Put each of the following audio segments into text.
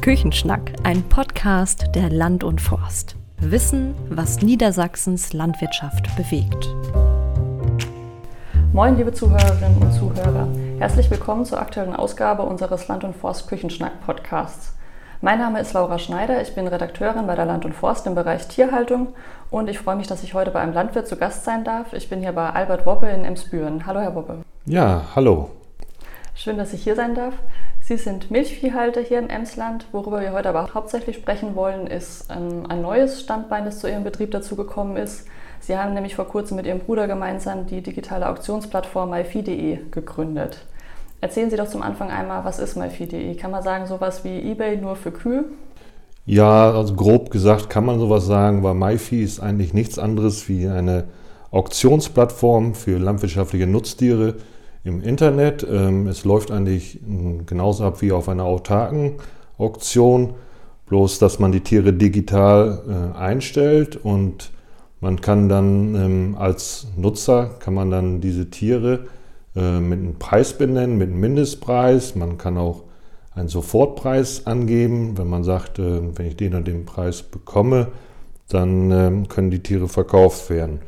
Küchenschnack, ein Podcast der Land und Forst. Wissen, was Niedersachsens Landwirtschaft bewegt. Moin, liebe Zuhörerinnen und Zuhörer. Herzlich willkommen zur aktuellen Ausgabe unseres Land und Forst Küchenschnack Podcasts. Mein Name ist Laura Schneider, ich bin Redakteurin bei der Land und Forst im Bereich Tierhaltung und ich freue mich, dass ich heute bei einem Landwirt zu Gast sein darf. Ich bin hier bei Albert Woppe in Emsbüren. Hallo, Herr Woppe. Ja, hallo. Schön, dass ich hier sein darf. Sie sind Milchviehhalter hier im Emsland. Worüber wir heute aber hauptsächlich sprechen wollen, ist ähm, ein neues Standbein, das zu Ihrem Betrieb dazugekommen ist. Sie haben nämlich vor kurzem mit Ihrem Bruder gemeinsam die digitale Auktionsplattform myvieh.de gegründet. Erzählen Sie doch zum Anfang einmal, was ist myvieh.de? Kann man sagen, sowas wie eBay nur für Kühe? Ja, also grob gesagt kann man sowas sagen, weil MyVieh ist eigentlich nichts anderes wie eine Auktionsplattform für landwirtschaftliche Nutztiere im Internet. Ähm, es läuft eigentlich genauso ab wie auf einer autarken Auktion, bloß dass man die Tiere digital äh, einstellt und man kann dann ähm, als Nutzer kann man dann diese Tiere äh, mit einem Preis benennen, mit einem Mindestpreis. Man kann auch einen Sofortpreis angeben. Wenn man sagt, äh, wenn ich den und den Preis bekomme, dann ähm, können die Tiere verkauft werden.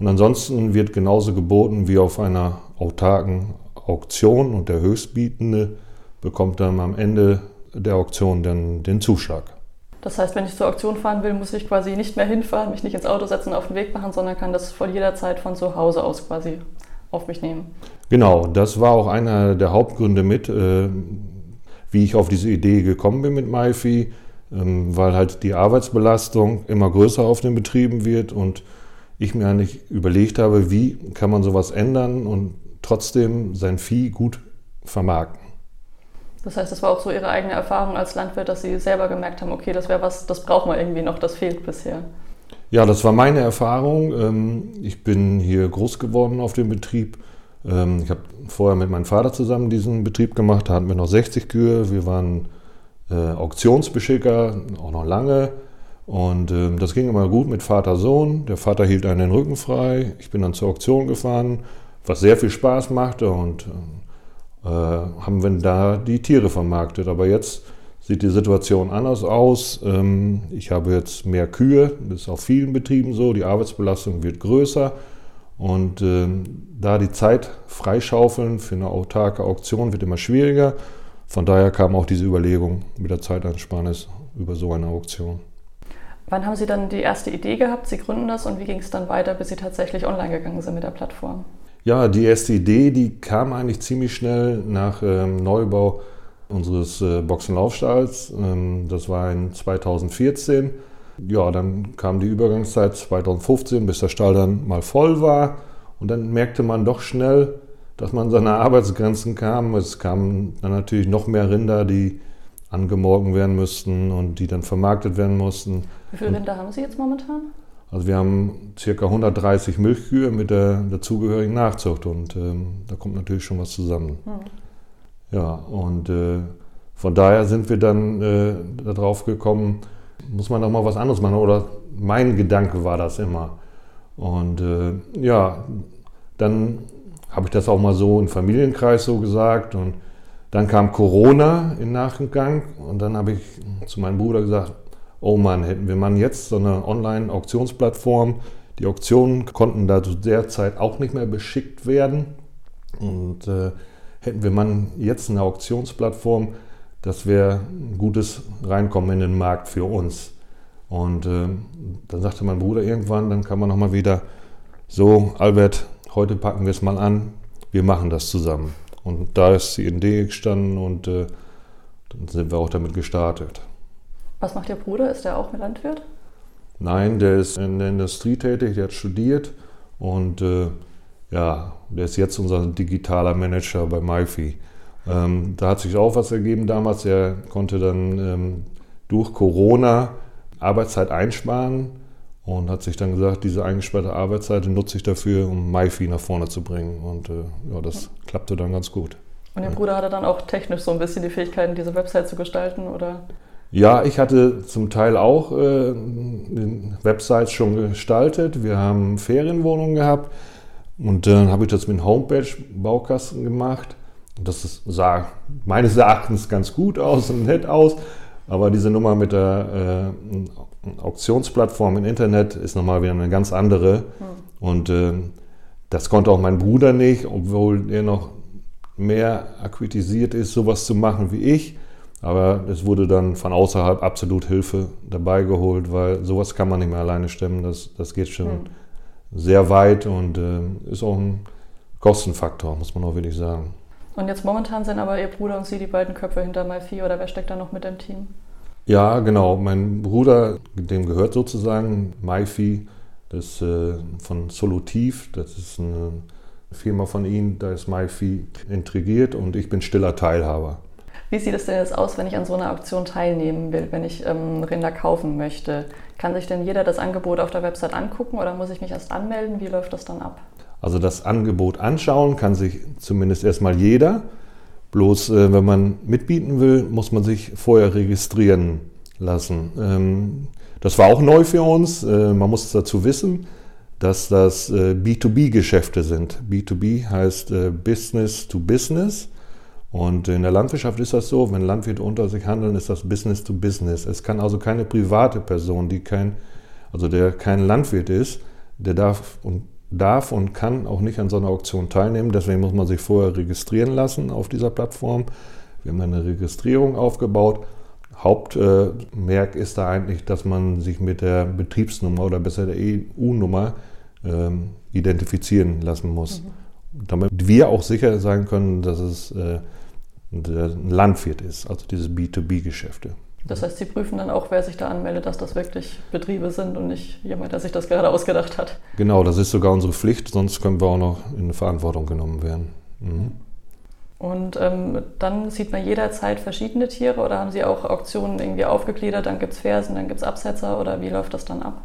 Und ansonsten wird genauso geboten wie auf einer autarken Auktion und der Höchstbietende bekommt dann am Ende der Auktion dann den Zuschlag. Das heißt, wenn ich zur Auktion fahren will, muss ich quasi nicht mehr hinfahren, mich nicht ins Auto setzen und auf den Weg machen, sondern kann das von jeder Zeit von zu Hause aus quasi auf mich nehmen. Genau, das war auch einer der Hauptgründe mit, äh, wie ich auf diese Idee gekommen bin mit MyFi, ähm, weil halt die Arbeitsbelastung immer größer auf den Betrieben wird und ich mir eigentlich überlegt habe, wie kann man sowas ändern und trotzdem sein Vieh gut vermarkten. Das heißt, das war auch so Ihre eigene Erfahrung als Landwirt, dass Sie selber gemerkt haben, okay, das wäre was, das braucht man irgendwie noch, das fehlt bisher. Ja, das war meine Erfahrung. Ähm, ich bin hier groß geworden auf dem Betrieb. Ähm, ich habe vorher mit meinem Vater zusammen diesen Betrieb gemacht. Da hatten wir noch 60 Kühe. Wir waren äh, Auktionsbeschicker, auch noch lange. Und ähm, das ging immer gut mit Vater-Sohn. Der Vater hielt einen den Rücken frei. Ich bin dann zur Auktion gefahren, was sehr viel Spaß machte. Und äh, haben wir da die Tiere vermarktet. Aber jetzt sieht die Situation anders aus. Ähm, ich habe jetzt mehr Kühe, das ist auf vielen Betrieben so, die Arbeitsbelastung wird größer und ähm, da die Zeit freischaufeln für eine autarke Auktion wird immer schwieriger. Von daher kam auch diese Überlegung mit der Zeitansparnis über so eine Auktion. Wann haben Sie dann die erste Idee gehabt? Sie gründen das und wie ging es dann weiter, bis Sie tatsächlich online gegangen sind mit der Plattform? Ja, die erste Idee, die kam eigentlich ziemlich schnell nach ähm, Neubau unseres äh, Boxenlaufstalls. Ähm, das war in 2014. Ja, dann kam die Übergangszeit 2015, bis der Stall dann mal voll war. Und dann merkte man doch schnell, dass man seine Arbeitsgrenzen kam. Es kamen dann natürlich noch mehr Rinder, die angemorgen werden müssten und die dann vermarktet werden mussten. Wie viele Rinder haben Sie jetzt momentan? Also wir haben ca. 130 Milchkühe mit der dazugehörigen Nachzucht und ähm, da kommt natürlich schon was zusammen. Hm. Ja, und äh, von daher sind wir dann äh, darauf gekommen, muss man doch mal was anderes machen. Oder mein Gedanke war das immer. Und äh, ja, dann habe ich das auch mal so im Familienkreis so gesagt. Und dann kam Corona im Nachgang. Und dann habe ich zu meinem Bruder gesagt, oh Mann, hätten wir mal jetzt so eine Online-Auktionsplattform. Die Auktionen konnten da zu der Zeit auch nicht mehr beschickt werden. Und äh, hätten wir mal jetzt eine Auktionsplattform, das wäre ein gutes Reinkommen in den Markt für uns. Und äh, dann sagte mein Bruder irgendwann, dann kann man nochmal wieder so, Albert, heute packen wir es mal an, wir machen das zusammen. Und da ist die Idee gestanden und äh, dann sind wir auch damit gestartet. Was macht Ihr Bruder? Ist der auch Landwirt? Nein, der ist in der Industrie tätig, der hat studiert und äh, ja, der ist jetzt unser digitaler Manager bei MyFi. Ähm, da hat sich auch was ergeben damals. Er konnte dann ähm, durch Corona Arbeitszeit einsparen und hat sich dann gesagt, diese eingesparte Arbeitszeit nutze ich dafür, um MyFi nach vorne zu bringen. Und äh, ja, das ja. klappte dann ganz gut. Und Ihr Bruder hatte dann auch technisch so ein bisschen die Fähigkeiten, diese Website zu gestalten, oder? Ja, ich hatte zum Teil auch äh, Websites schon gestaltet. Wir haben Ferienwohnungen gehabt und dann habe ich das mit Homepage-Baukasten gemacht. Das sah meines Erachtens ganz gut aus und nett aus. Aber diese Nummer mit der äh, Auktionsplattform im Internet ist nochmal wieder eine ganz andere. Hm. Und äh, das konnte auch mein Bruder nicht, obwohl er noch mehr akquitisiert ist, sowas zu machen wie ich. Aber es wurde dann von außerhalb absolut Hilfe dabei geholt, weil sowas kann man nicht mehr alleine stemmen. Das, das geht schon hm. sehr weit und äh, ist auch ein Kostenfaktor, muss man auch wirklich sagen. Und jetzt momentan sind aber Ihr Bruder und Sie die beiden Köpfe hinter MyFi oder wer steckt da noch mit im Team? Ja, genau. Mein Bruder, dem gehört sozusagen MyFi, das ist äh, von Solutiv, das ist eine Firma von ihm, da ist MyFi integriert und ich bin stiller Teilhaber. Wie sieht es denn jetzt aus, wenn ich an so einer Auktion teilnehmen will, wenn ich ähm, Rinder kaufen möchte? Kann sich denn jeder das Angebot auf der Website angucken oder muss ich mich erst anmelden? Wie läuft das dann ab? Also das Angebot anschauen kann sich zumindest erstmal jeder. Bloß äh, wenn man mitbieten will, muss man sich vorher registrieren lassen. Ähm, das war auch neu für uns. Äh, man muss dazu wissen, dass das äh, B2B-Geschäfte sind. B2B heißt äh, Business to Business. Und in der Landwirtschaft ist das so, wenn Landwirte unter sich handeln, ist das Business to Business. Es kann also keine private Person, die kein, also der kein Landwirt ist, der darf und, darf und kann auch nicht an so einer Auktion teilnehmen. Deswegen muss man sich vorher registrieren lassen auf dieser Plattform. Wir haben eine Registrierung aufgebaut. Hauptmerk ist da eigentlich, dass man sich mit der Betriebsnummer oder besser der EU-Nummer ähm, identifizieren lassen muss. Mhm. Damit wir auch sicher sein können, dass es äh, ein Landwirt ist, also diese B2B-Geschäfte. Das heißt, Sie prüfen dann auch, wer sich da anmeldet, dass das wirklich Betriebe sind und nicht jemand, der sich das gerade ausgedacht hat. Genau, das ist sogar unsere Pflicht, sonst können wir auch noch in Verantwortung genommen werden. Mhm. Und ähm, dann sieht man jederzeit verschiedene Tiere oder haben Sie auch Auktionen irgendwie aufgegliedert, dann gibt es Fersen, dann gibt es Absetzer oder wie läuft das dann ab?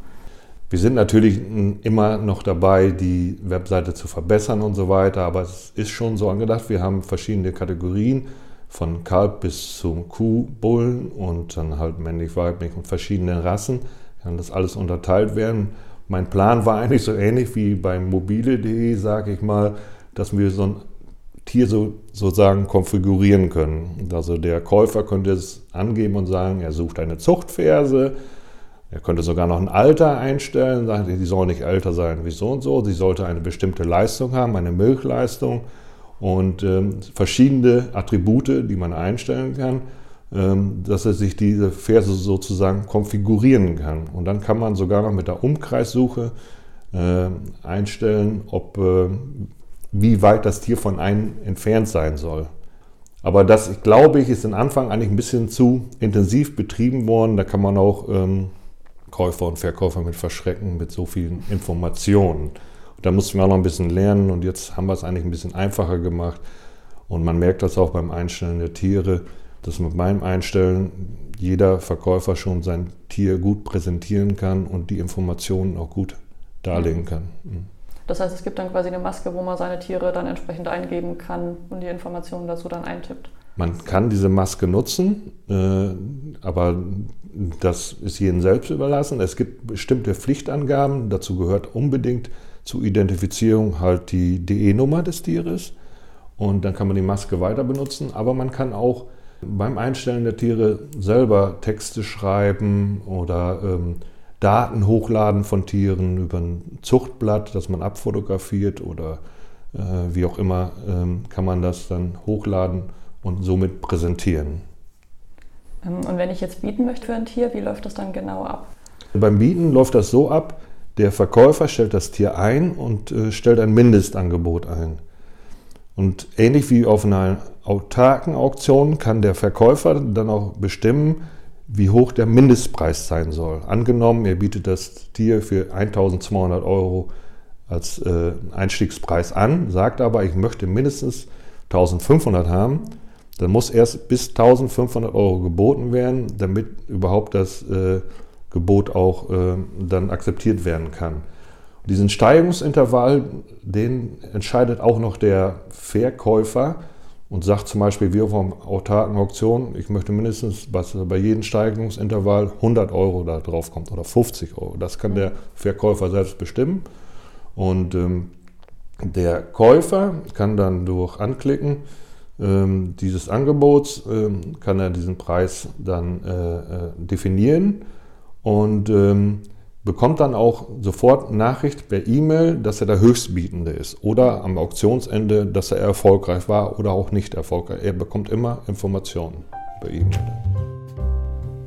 Wir sind natürlich immer noch dabei, die Webseite zu verbessern und so weiter, aber es ist schon so angedacht, wir haben verschiedene Kategorien von Kalb bis zum Kuh, Bullen und dann halt männlich, weiblich und verschiedene Rassen. Kann das alles unterteilt werden. Mein Plan war eigentlich so ähnlich wie beim mobile.de, sage ich mal, dass wir so ein Tier so, sozusagen konfigurieren können. Also der Käufer könnte es angeben und sagen, er sucht eine Zuchtferse, er könnte sogar noch ein Alter einstellen, sagen, die soll nicht älter sein wie so und so, sie sollte eine bestimmte Leistung haben, eine Milchleistung und ähm, verschiedene Attribute, die man einstellen kann, ähm, dass er sich diese Verse sozusagen konfigurieren kann. Und dann kann man sogar noch mit der Umkreissuche äh, einstellen, ob, äh, wie weit das Tier von einem entfernt sein soll. Aber das, glaube ich, ist am Anfang eigentlich ein bisschen zu intensiv betrieben worden. Da kann man auch ähm, Käufer und Verkäufer mit verschrecken mit so vielen Informationen. Da mussten wir auch noch ein bisschen lernen und jetzt haben wir es eigentlich ein bisschen einfacher gemacht. Und man merkt das auch beim Einstellen der Tiere, dass mit meinem Einstellen jeder Verkäufer schon sein Tier gut präsentieren kann und die Informationen auch gut darlegen kann. Mhm. Das heißt, es gibt dann quasi eine Maske, wo man seine Tiere dann entsprechend eingeben kann und die Informationen dazu dann eintippt. Man kann diese Maske nutzen, äh, aber das ist jedem selbst überlassen. Es gibt bestimmte Pflichtangaben, dazu gehört unbedingt zur Identifizierung halt die DE-Nummer des Tieres. Und dann kann man die Maske weiter benutzen, aber man kann auch beim Einstellen der Tiere selber Texte schreiben oder ähm, Daten hochladen von Tieren über ein Zuchtblatt, das man abfotografiert oder äh, wie auch immer, ähm, kann man das dann hochladen und somit präsentieren. Ähm, und wenn ich jetzt bieten möchte für ein Tier, wie läuft das dann genau ab? Beim Bieten läuft das so ab, der Verkäufer stellt das Tier ein und äh, stellt ein Mindestangebot ein. Und ähnlich wie auf einer autarken Auktion kann der Verkäufer dann auch bestimmen, wie hoch der Mindestpreis sein soll. Angenommen, er bietet das Tier für 1200 Euro als äh, Einstiegspreis an, sagt aber, ich möchte mindestens 1500 haben, dann muss erst bis 1500 Euro geboten werden, damit überhaupt das äh, Gebot auch äh, dann akzeptiert werden kann. Und diesen Steigerungsintervall, den entscheidet auch noch der Verkäufer und sagt zum Beispiel, wir vom autarken Auktion, ich möchte mindestens, was bei jedem Steigerungsintervall 100 Euro da drauf kommt oder 50 Euro. Das kann der Verkäufer selbst bestimmen. Und ähm, der Käufer kann dann durch Anklicken ähm, dieses Angebots ähm, kann er diesen Preis dann äh, äh, definieren und ähm, bekommt dann auch sofort Nachricht per E-Mail, dass er der Höchstbietende ist oder am Auktionsende, dass er erfolgreich war oder auch nicht erfolgreich. Er bekommt immer Informationen per E-Mail.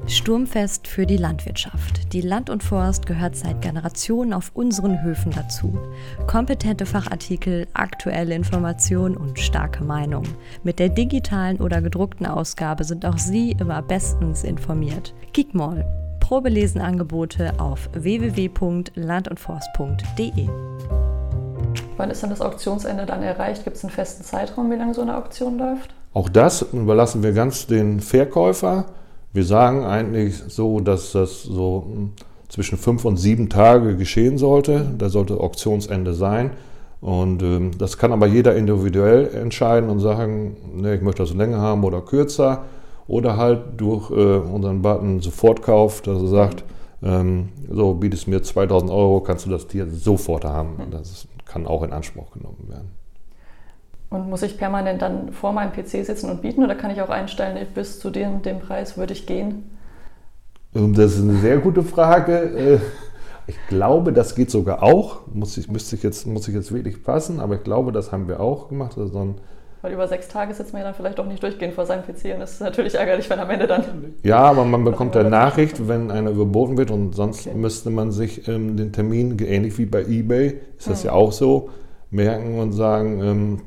Sturmfest für die Landwirtschaft. Die Land und Forst gehört seit Generationen auf unseren Höfen dazu. Kompetente Fachartikel, aktuelle Informationen und starke Meinung. Mit der digitalen oder gedruckten Ausgabe sind auch Sie immer bestens informiert. Kickmall. Probelesenangebote auf www.landundforst.de. Wann ist dann das Auktionsende dann erreicht? Gibt es einen festen Zeitraum, wie lange so eine Auktion läuft? Auch das überlassen wir ganz den Verkäufer. Wir sagen eigentlich so, dass das so hm, zwischen fünf und sieben Tage geschehen sollte. Da sollte Auktionsende sein. Und ähm, das kann aber jeder individuell entscheiden und sagen, ne, ich möchte das länger haben oder kürzer. Oder halt durch äh, unseren Button Sofortkauf, dass er sagt, ähm, so bietest mir 2000 Euro, kannst du das Tier sofort haben. Das kann auch in Anspruch genommen werden. Und muss ich permanent dann vor meinem PC sitzen und bieten oder kann ich auch einstellen, bis zu dem, dem Preis würde ich gehen? Ähm, das ist eine sehr gute Frage. Äh, ich glaube, das geht sogar auch. Muss ich, müsste ich jetzt, muss ich jetzt wirklich passen, aber ich glaube, das haben wir auch gemacht. Also ein weil über sechs Tage sitzt man ja dann vielleicht auch nicht durchgehend vor seinem PC und das ist natürlich ärgerlich, wenn am Ende dann. Ja, aber man bekommt eine Nachricht, wenn einer überboten wird und sonst okay. müsste man sich ähm, den Termin, ähnlich wie bei eBay, ist das hm. ja auch so, merken und sagen, ähm,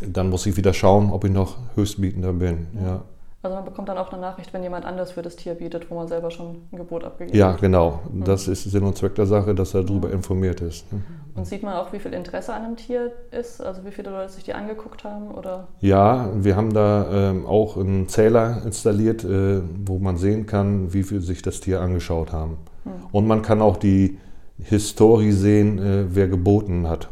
dann muss ich wieder schauen, ob ich noch Höchstbietender bin. Ja. ja. Also man bekommt dann auch eine Nachricht, wenn jemand anders für das Tier bietet, wo man selber schon ein Gebot abgegeben hat. Ja, genau. Mhm. Das ist Sinn und Zweck der Sache, dass er darüber mhm. informiert ist. Und sieht man auch, wie viel Interesse an einem Tier ist? Also wie viele Leute sich die angeguckt haben? Oder? Ja, wir haben da ähm, auch einen Zähler installiert, äh, wo man sehen kann, wie viel sich das Tier angeschaut haben. Mhm. Und man kann auch die Historie sehen, äh, wer geboten hat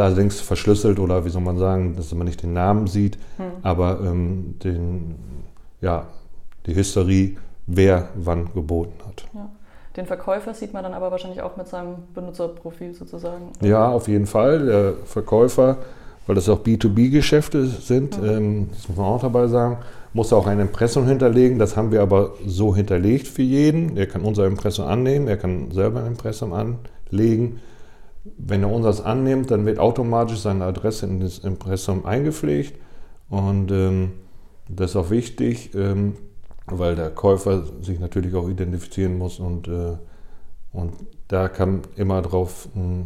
allerdings verschlüsselt oder wie soll man sagen, dass man nicht den Namen sieht, hm. aber ähm, den, ja, die Historie, wer wann geboten hat. Ja. Den Verkäufer sieht man dann aber wahrscheinlich auch mit seinem Benutzerprofil sozusagen. Ja, auf jeden Fall. Der Verkäufer, weil das auch B2B-Geschäfte sind, mhm. ähm, das muss man auch dabei sagen, muss auch ein Impressum hinterlegen. Das haben wir aber so hinterlegt für jeden. Er kann unser Impressum annehmen, er kann selber ein Impressum anlegen. Wenn er unseres annimmt, dann wird automatisch seine Adresse in das Impressum eingepflegt. Und ähm, das ist auch wichtig, ähm, weil der Käufer sich natürlich auch identifizieren muss. Und, äh, und da kann immer drauf, hm,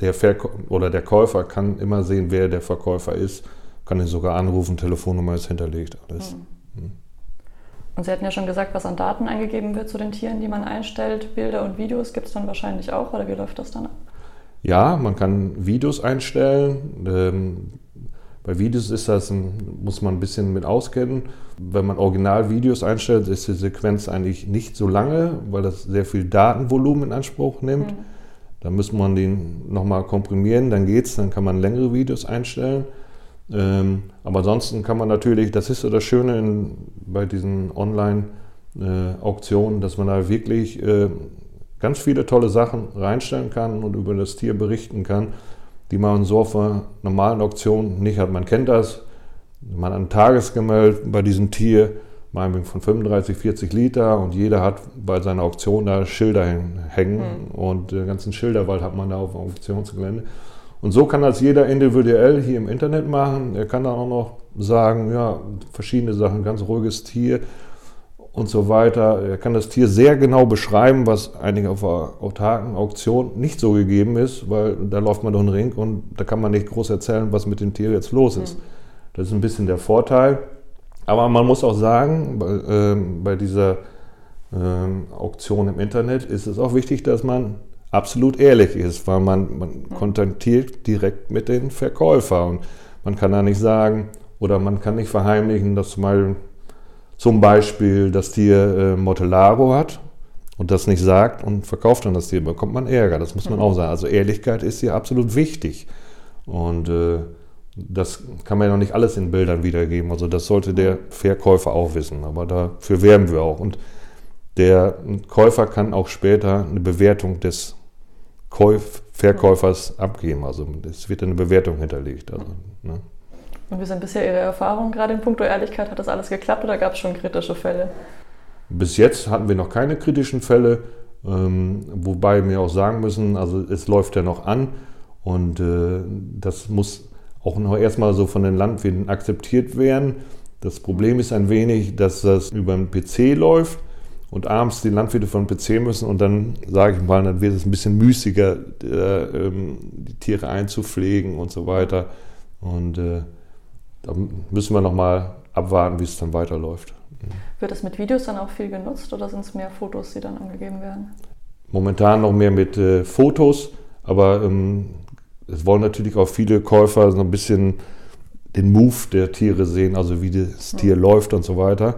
der Verkäu oder der Käufer kann immer sehen, wer der Verkäufer ist, kann ihn sogar anrufen, Telefonnummer ist hinterlegt, alles. Mhm. Und Sie hatten ja schon gesagt, was an Daten eingegeben wird zu den Tieren, die man einstellt. Bilder und Videos gibt es dann wahrscheinlich auch, oder wie läuft das dann ab? Ja, man kann Videos einstellen. Ähm, bei Videos ist das, muss man ein bisschen mit auskennen. Wenn man Originalvideos einstellt, ist die Sequenz eigentlich nicht so lange, weil das sehr viel Datenvolumen in Anspruch nimmt. Mhm. Da muss man den nochmal komprimieren, dann geht's, dann kann man längere Videos einstellen. Ähm, aber ansonsten kann man natürlich, das ist so das Schöne in, bei diesen Online-Auktionen, äh, dass man da wirklich äh, ganz viele tolle Sachen reinstellen kann und über das Tier berichten kann, die man so auf einer normalen Auktion nicht hat. Man kennt das, man hat ein Tagesgemälde bei diesem Tier, meinetwegen von 35, 40 Liter und jeder hat bei seiner Auktion da Schilder hängen mhm. und den ganzen Schilderwald hat man da auf dem Auktionsgelände. Und so kann das jeder individuell hier im Internet machen. Er kann dann auch noch sagen, ja, verschiedene Sachen, ganz ruhiges Tier, und so weiter. Er kann das Tier sehr genau beschreiben, was eigentlich auf einer autarken Auktion nicht so gegeben ist, weil da läuft man durch den Ring und da kann man nicht groß erzählen, was mit dem Tier jetzt los ist. Mhm. Das ist ein bisschen der Vorteil. Aber man muss auch sagen, bei, äh, bei dieser äh, Auktion im Internet ist es auch wichtig, dass man absolut ehrlich ist, weil man, man mhm. kontaktiert direkt mit den Verkäufer und man kann da nicht sagen oder man kann nicht verheimlichen, dass zum Beispiel zum Beispiel das Tier äh, Motellaro hat und das nicht sagt und verkauft dann das Tier, bekommt man Ärger. Das muss man mhm. auch sagen. Also Ehrlichkeit ist hier absolut wichtig. Und äh, das kann man ja noch nicht alles in Bildern wiedergeben. Also das sollte der Verkäufer auch wissen. Aber dafür werben wir auch. Und der Käufer kann auch später eine Bewertung des Käuf Verkäufers abgeben. Also es wird eine Bewertung hinterlegt. Also, ne? Und wie sind bisher Ihre Erfahrungen gerade in puncto Ehrlichkeit? Hat das alles geklappt oder gab es schon kritische Fälle? Bis jetzt hatten wir noch keine kritischen Fälle, ähm, wobei wir auch sagen müssen, also es läuft ja noch an und äh, das muss auch noch erstmal so von den Landwirten akzeptiert werden. Das Problem ist ein wenig, dass das über den PC läuft und abends die Landwirte von PC müssen und dann, sage ich mal, dann wird es ein bisschen müßiger, äh, ähm, die Tiere einzupflegen und so weiter. Und äh, da müssen wir nochmal abwarten, wie es dann weiterläuft. Wird das mit Videos dann auch viel genutzt oder sind es mehr Fotos, die dann angegeben werden? Momentan noch mehr mit äh, Fotos, aber ähm, es wollen natürlich auch viele Käufer so ein bisschen den Move der Tiere sehen, also wie das Tier mhm. läuft und so weiter.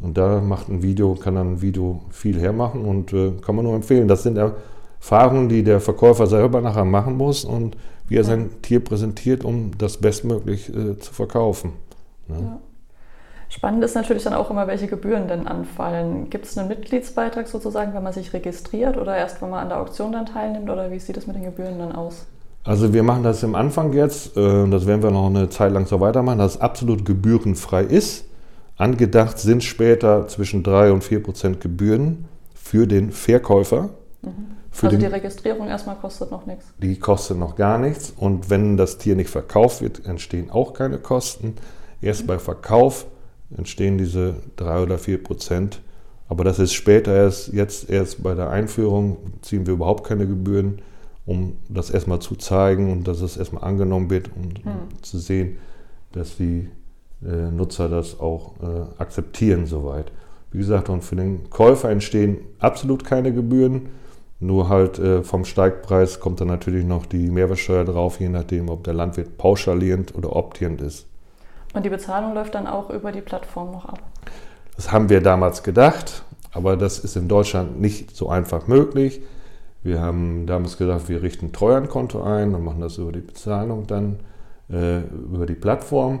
Und da macht ein Video, kann dann ein Video viel hermachen und äh, kann man nur empfehlen. Das sind Erfahrungen, die der Verkäufer selber nachher machen muss und wie er sein Tier präsentiert, um das bestmöglich äh, zu verkaufen. Ne? Ja. Spannend ist natürlich dann auch immer, welche Gebühren denn anfallen. Gibt es einen Mitgliedsbeitrag sozusagen, wenn man sich registriert oder erst, wenn man an der Auktion dann teilnimmt oder wie sieht es mit den Gebühren dann aus? Also wir machen das im Anfang jetzt, äh, das werden wir noch eine Zeit lang so weitermachen, dass es absolut gebührenfrei ist. Angedacht sind später zwischen 3 und 4 Prozent Gebühren für den Verkäufer. Mhm. Für also die Registrierung erstmal kostet noch nichts? Die kostet noch gar nichts. Und wenn das Tier nicht verkauft wird, entstehen auch keine Kosten. Erst mhm. bei Verkauf entstehen diese 3 oder 4 Prozent. Aber das ist später erst, jetzt erst bei der Einführung ziehen wir überhaupt keine Gebühren, um das erstmal zu zeigen und dass es erstmal angenommen wird, um mhm. zu sehen, dass die äh, Nutzer das auch äh, akzeptieren soweit. Wie gesagt, und für den Käufer entstehen absolut keine Gebühren. Nur halt äh, vom Steigpreis kommt dann natürlich noch die Mehrwertsteuer drauf, je nachdem, ob der Landwirt pauschalierend oder optierend ist. Und die Bezahlung läuft dann auch über die Plattform noch ab? Das haben wir damals gedacht, aber das ist in Deutschland nicht so einfach möglich. Wir haben damals gesagt, wir richten ein Treuhandkonto ein und machen das über die Bezahlung dann äh, über die Plattform.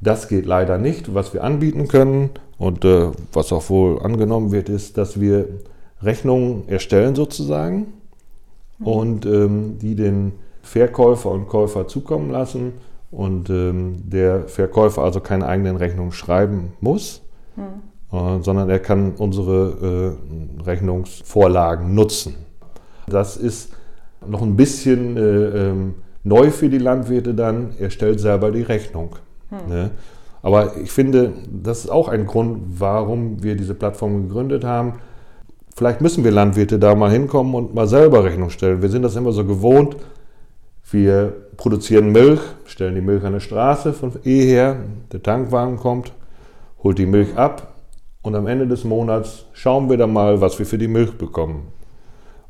Das geht leider nicht. Was wir anbieten können und äh, was auch wohl angenommen wird, ist, dass wir Rechnungen erstellen sozusagen mhm. und ähm, die den Verkäufer und Käufer zukommen lassen und ähm, der Verkäufer also keine eigenen Rechnungen schreiben muss, mhm. äh, sondern er kann unsere äh, Rechnungsvorlagen nutzen. Das ist noch ein bisschen äh, ähm, neu für die Landwirte dann. Er stellt selber die Rechnung. Hm. Ne? Aber ich finde, das ist auch ein Grund, warum wir diese Plattform gegründet haben. Vielleicht müssen wir Landwirte da mal hinkommen und mal selber Rechnung stellen. Wir sind das immer so gewohnt. Wir produzieren Milch, stellen die Milch an der Straße von E her. Der Tankwagen kommt, holt die Milch ab und am Ende des Monats schauen wir dann mal, was wir für die Milch bekommen.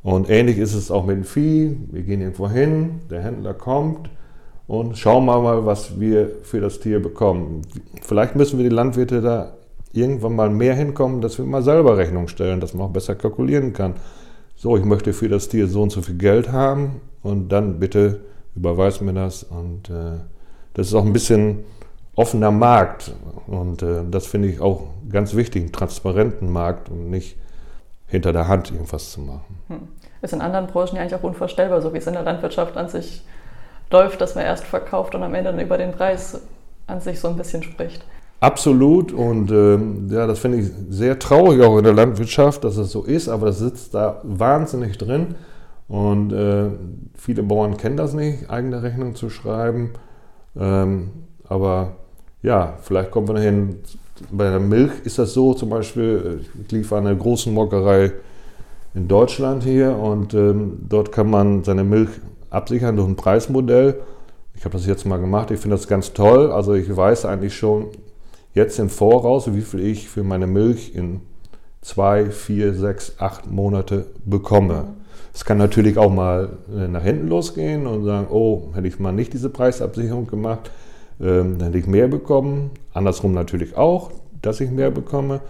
Und ähnlich ist es auch mit dem Vieh. Wir gehen irgendwo hin, der Händler kommt, und schauen mal, was wir für das Tier bekommen. Vielleicht müssen wir die Landwirte da irgendwann mal mehr hinkommen, dass wir mal selber Rechnung stellen, dass man auch besser kalkulieren kann. So, ich möchte für das Tier so und so viel Geld haben und dann bitte überweist mir das. Und äh, das ist auch ein bisschen offener Markt und äh, das finde ich auch ganz wichtig, einen transparenten Markt und nicht hinter der Hand irgendwas zu machen. Hm. Ist in anderen Branchen ja eigentlich auch unvorstellbar, so wie es in der Landwirtschaft an sich läuft, dass man erst verkauft und am Ende dann über den Preis an sich so ein bisschen spricht. Absolut und ähm, ja, das finde ich sehr traurig auch in der Landwirtschaft, dass es so ist, aber das sitzt da wahnsinnig drin und äh, viele Bauern kennen das nicht, eigene Rechnung zu schreiben. Ähm, aber ja, vielleicht kommen wir dahin. Bei der Milch ist das so, zum Beispiel, ich liefere eine große Molkerei in Deutschland hier und ähm, dort kann man seine Milch absichern durch ein Preismodell. Ich habe das jetzt mal gemacht, ich finde das ganz toll. Also ich weiß eigentlich schon jetzt im Voraus, wie viel ich für meine Milch in zwei, vier, sechs, acht Monate bekomme. Es kann natürlich auch mal äh, nach hinten losgehen und sagen, oh, hätte ich mal nicht diese Preisabsicherung gemacht, ähm, dann hätte ich mehr bekommen. Andersrum natürlich auch, dass ich mehr bekomme.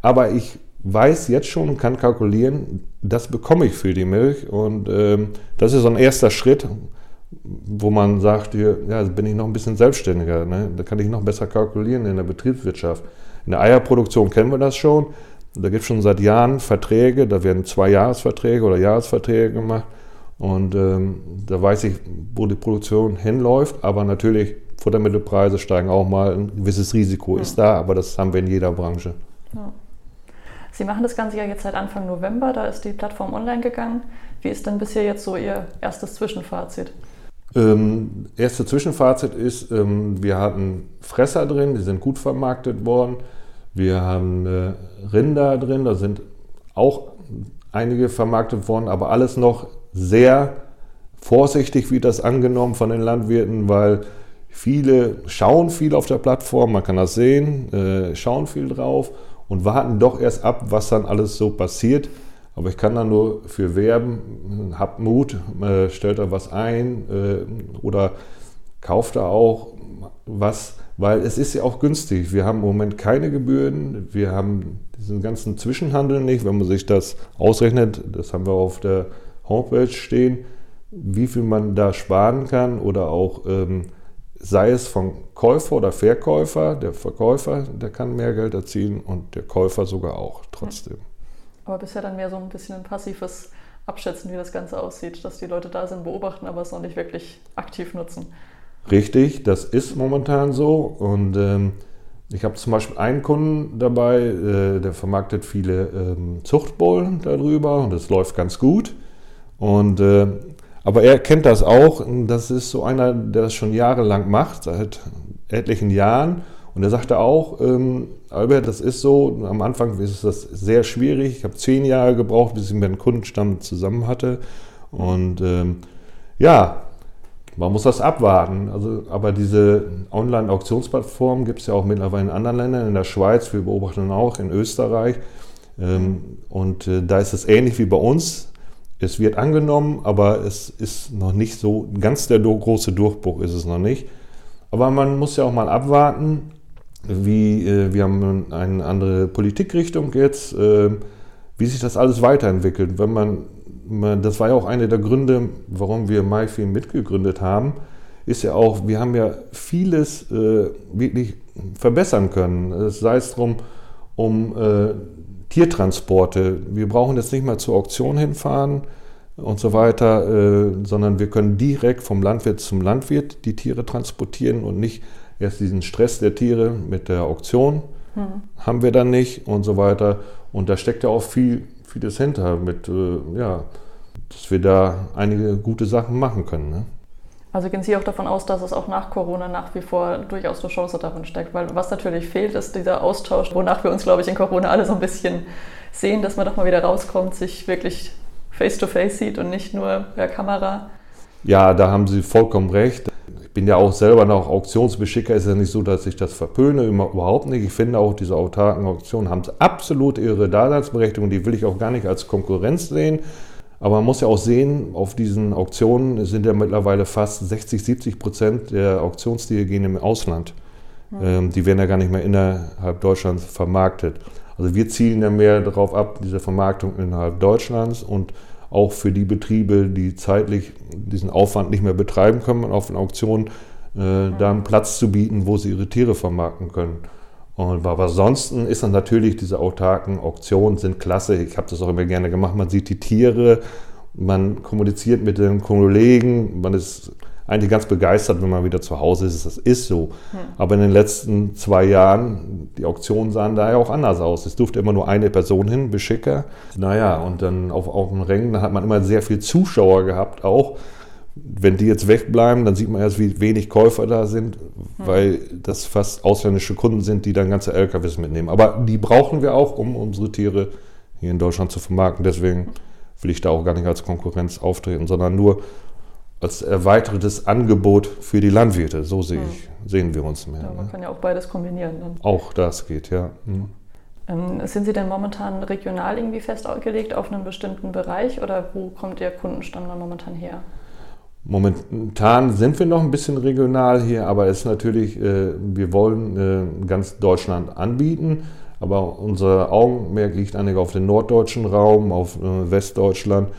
Aber ich weiß jetzt schon und kann kalkulieren, das bekomme ich für die Milch. Und ähm, das ist so ein erster Schritt, wo man sagt, hier, ja, bin ich noch ein bisschen selbstständiger. Ne? Da kann ich noch besser kalkulieren in der Betriebswirtschaft. In der Eierproduktion kennen wir das schon. Da gibt es schon seit Jahren Verträge, da werden zwei Jahresverträge oder Jahresverträge gemacht. Und ähm, da weiß ich, wo die Produktion hinläuft. Aber natürlich Futtermittelpreise steigen auch mal. Ein gewisses Risiko ja. ist da, aber das haben wir in jeder Branche. Ja. Sie machen das Ganze ja jetzt seit Anfang November, da ist die Plattform online gegangen. Wie ist denn bisher jetzt so Ihr erstes Zwischenfazit? Ähm, erste Zwischenfazit ist, ähm, wir hatten Fresser drin, die sind gut vermarktet worden. Wir haben äh, Rinder drin, da sind auch einige vermarktet worden, aber alles noch sehr vorsichtig wird das angenommen von den Landwirten, weil viele schauen viel auf der Plattform, man kann das sehen, äh, schauen viel drauf und warten doch erst ab, was dann alles so passiert. Aber ich kann da nur für werben, habt Mut, äh, stellt da was ein äh, oder kauft da auch was, weil es ist ja auch günstig. Wir haben im Moment keine Gebühren, wir haben diesen ganzen Zwischenhandel nicht. Wenn man sich das ausrechnet, das haben wir auf der Homepage stehen, wie viel man da sparen kann oder auch ähm, sei es vom Käufer oder Verkäufer, der Verkäufer, der kann mehr Geld erzielen und der Käufer sogar auch trotzdem. Aber bisher dann mehr so ein bisschen ein passives Abschätzen, wie das Ganze aussieht, dass die Leute da sind, beobachten, aber es noch nicht wirklich aktiv nutzen. Richtig, das ist momentan so und ähm, ich habe zum Beispiel einen Kunden dabei, äh, der vermarktet viele ähm, Zuchtbullen darüber und das läuft ganz gut. Und, äh, aber er kennt das auch. Das ist so einer, der das schon jahrelang macht, seit etlichen Jahren. Und er sagte auch, ähm, Albert, das ist so, am Anfang ist das sehr schwierig. Ich habe zehn Jahre gebraucht, bis ich mit einem Kundenstamm zusammen hatte. Und ähm, ja, man muss das abwarten. Also, aber diese Online-Auktionsplattform gibt es ja auch mittlerweile in anderen Ländern, in der Schweiz, wir beobachten auch in Österreich. Ähm, und äh, da ist es ähnlich wie bei uns. Es wird angenommen, aber es ist noch nicht so, ganz der große Durchbruch ist es noch nicht. Aber man muss ja auch mal abwarten, wie äh, wir haben eine andere Politikrichtung jetzt, äh, wie sich das alles weiterentwickelt. Wenn man das war ja auch einer der Gründe, warum wir MyFilm mitgegründet haben, ist ja auch, wir haben ja vieles äh, wirklich verbessern können. Sei es darum, um äh, Tiertransporte. Wir brauchen jetzt nicht mehr zur Auktion hinfahren und so weiter, äh, sondern wir können direkt vom Landwirt zum Landwirt die Tiere transportieren und nicht erst diesen Stress der Tiere mit der Auktion hm. haben wir dann nicht und so weiter. Und da steckt ja auch viel vieles hinter, mit, äh, ja, dass wir da einige gute Sachen machen können. Ne? Also gehen Sie auch davon aus, dass es auch nach Corona nach wie vor durchaus eine Chance darin steckt, weil was natürlich fehlt, ist dieser Austausch, wonach wir uns, glaube ich, in Corona alle so ein bisschen sehen, dass man doch mal wieder rauskommt, sich wirklich face-to-face -face sieht und nicht nur per Kamera. Ja, da haben Sie vollkommen recht bin ja auch selber noch Auktionsbeschicker, ist ja nicht so, dass ich das verpöne, überhaupt nicht. Ich finde auch, diese autarken Auktionen haben absolut ihre Daseinsberechtigung, die will ich auch gar nicht als Konkurrenz sehen. Aber man muss ja auch sehen, auf diesen Auktionen sind ja mittlerweile fast 60, 70 Prozent der Auktionstiere gehen im Ausland. Mhm. die werden ja gar nicht mehr innerhalb Deutschlands vermarktet. Also wir zielen ja mehr darauf ab, diese Vermarktung innerhalb Deutschlands und auch für die Betriebe, die zeitlich diesen Aufwand nicht mehr betreiben können, auf den Auktionen äh, da einen Platz zu bieten, wo sie ihre Tiere vermarkten können. Und, aber ansonsten ist dann natürlich diese autarken Auktionen sind klasse. Ich habe das auch immer gerne gemacht. Man sieht die Tiere, man kommuniziert mit den Kollegen, man ist eigentlich ganz begeistert, wenn man wieder zu Hause ist. Das ist so. Hm. Aber in den letzten zwei Jahren, die Auktionen sahen da ja auch anders aus. Es durfte immer nur eine Person hin, Beschicker. Naja, und dann auf, auf den Rängen, da hat man immer sehr viel Zuschauer gehabt auch. Wenn die jetzt wegbleiben, dann sieht man erst, wie wenig Käufer da sind, hm. weil das fast ausländische Kunden sind, die dann ganze LKWs mitnehmen. Aber die brauchen wir auch, um unsere Tiere hier in Deutschland zu vermarkten. Deswegen will ich da auch gar nicht als Konkurrenz auftreten, sondern nur als erweitertes Angebot für die Landwirte. So sehe ich, sehen wir uns mehr. Ja, man ne? kann ja auch beides kombinieren. Dann. Auch das geht, ja. Mhm. Ähm, sind Sie denn momentan regional irgendwie festgelegt auf einen bestimmten Bereich oder wo kommt Ihr Kundenstamm dann momentan her? Momentan sind wir noch ein bisschen regional hier, aber es ist natürlich, äh, wir wollen äh, ganz Deutschland anbieten, aber unser Augenmerk liegt eigentlich auf den norddeutschen Raum, auf äh, Westdeutschland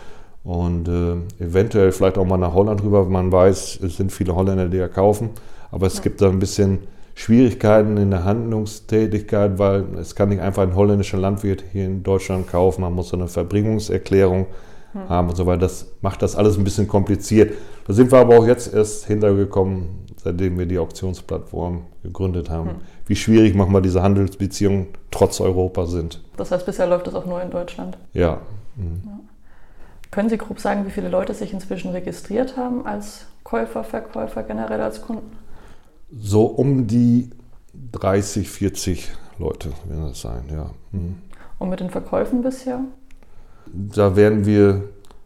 und äh, eventuell vielleicht auch mal nach Holland rüber. Man weiß, es sind viele Holländer, die ja kaufen. Aber es ja. gibt da ein bisschen Schwierigkeiten in der Handlungstätigkeit, weil es kann nicht einfach ein holländischer Landwirt hier in Deutschland kaufen. Man muss so eine Verbringungserklärung ja. haben und so weiter. Das macht das alles ein bisschen kompliziert. Da sind wir aber auch jetzt erst hintergekommen, seitdem wir die Auktionsplattform gegründet haben. Hm. Wie schwierig manchmal diese Handelsbeziehungen trotz Europa sind. Das heißt, bisher läuft das auch nur in Deutschland? Ja. Mhm. Können Sie grob sagen, wie viele Leute sich inzwischen registriert haben als Käufer, Verkäufer, generell als Kunden? So um die 30, 40 Leute werden das sein, ja. Mhm. Und mit den Verkäufen bisher? Da werden wir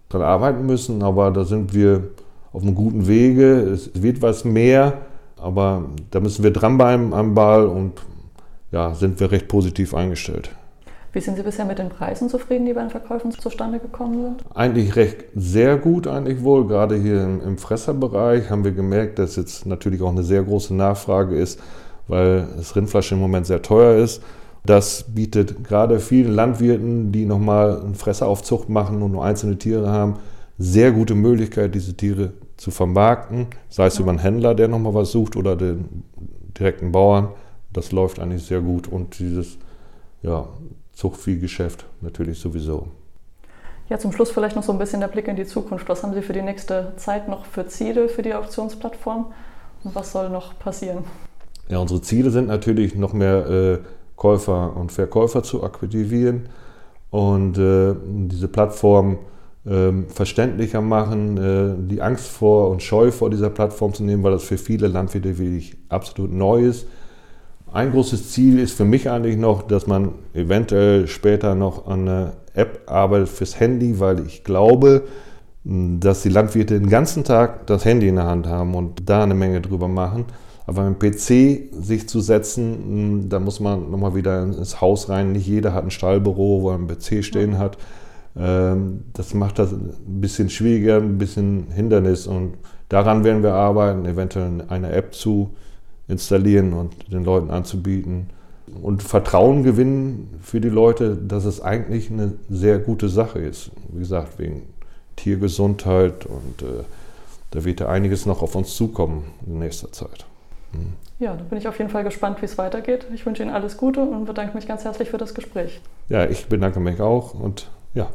dran arbeiten müssen, aber da sind wir auf einem guten Wege. Es wird was mehr, aber da müssen wir dranbleiben am Ball und ja, sind wir recht positiv eingestellt. Wie sind Sie bisher mit den Preisen zufrieden, die bei den Verkäufen zustande gekommen sind? Eigentlich recht sehr gut, eigentlich wohl. Gerade hier im, im Fresserbereich haben wir gemerkt, dass jetzt natürlich auch eine sehr große Nachfrage ist, weil das Rindfleisch im Moment sehr teuer ist. Das bietet gerade vielen Landwirten, die nochmal eine Fresseraufzucht machen und nur einzelne Tiere haben, sehr gute Möglichkeit, diese Tiere zu vermarkten, sei es ja. über einen Händler, der nochmal was sucht, oder den direkten Bauern. Das läuft eigentlich sehr gut und dieses ja, Zuchtviehgeschäft natürlich sowieso. Ja, zum Schluss vielleicht noch so ein bisschen der Blick in die Zukunft. Was haben Sie für die nächste Zeit noch für Ziele für die Auktionsplattform und was soll noch passieren? Ja, unsere Ziele sind natürlich noch mehr äh, Käufer und Verkäufer zu aktivieren und äh, diese Plattform äh, verständlicher machen, äh, die Angst vor und Scheu vor dieser Plattform zu nehmen, weil das für viele Landwirte wirklich absolut neu ist. Ein großes Ziel ist für mich eigentlich noch, dass man eventuell später noch an einer App arbeitet fürs Handy, weil ich glaube, dass die Landwirte den ganzen Tag das Handy in der Hand haben und da eine Menge drüber machen. Aber im PC sich zu setzen, hm, da muss man nochmal wieder ins Haus rein. Nicht jeder hat ein Stallbüro, wo er einen PC stehen hat. Ähm, das macht das ein bisschen schwieriger, ein bisschen Hindernis. Und daran werden wir arbeiten, eventuell eine App zu installieren und den Leuten anzubieten. Und Vertrauen gewinnen für die Leute, dass es eigentlich eine sehr gute Sache ist. Wie gesagt, wegen Tiergesundheit und äh, da wird ja einiges noch auf uns zukommen in nächster Zeit. Mhm. Ja, da bin ich auf jeden Fall gespannt, wie es weitergeht. Ich wünsche Ihnen alles Gute und bedanke mich ganz herzlich für das Gespräch. Ja, ich bedanke mich auch und ja.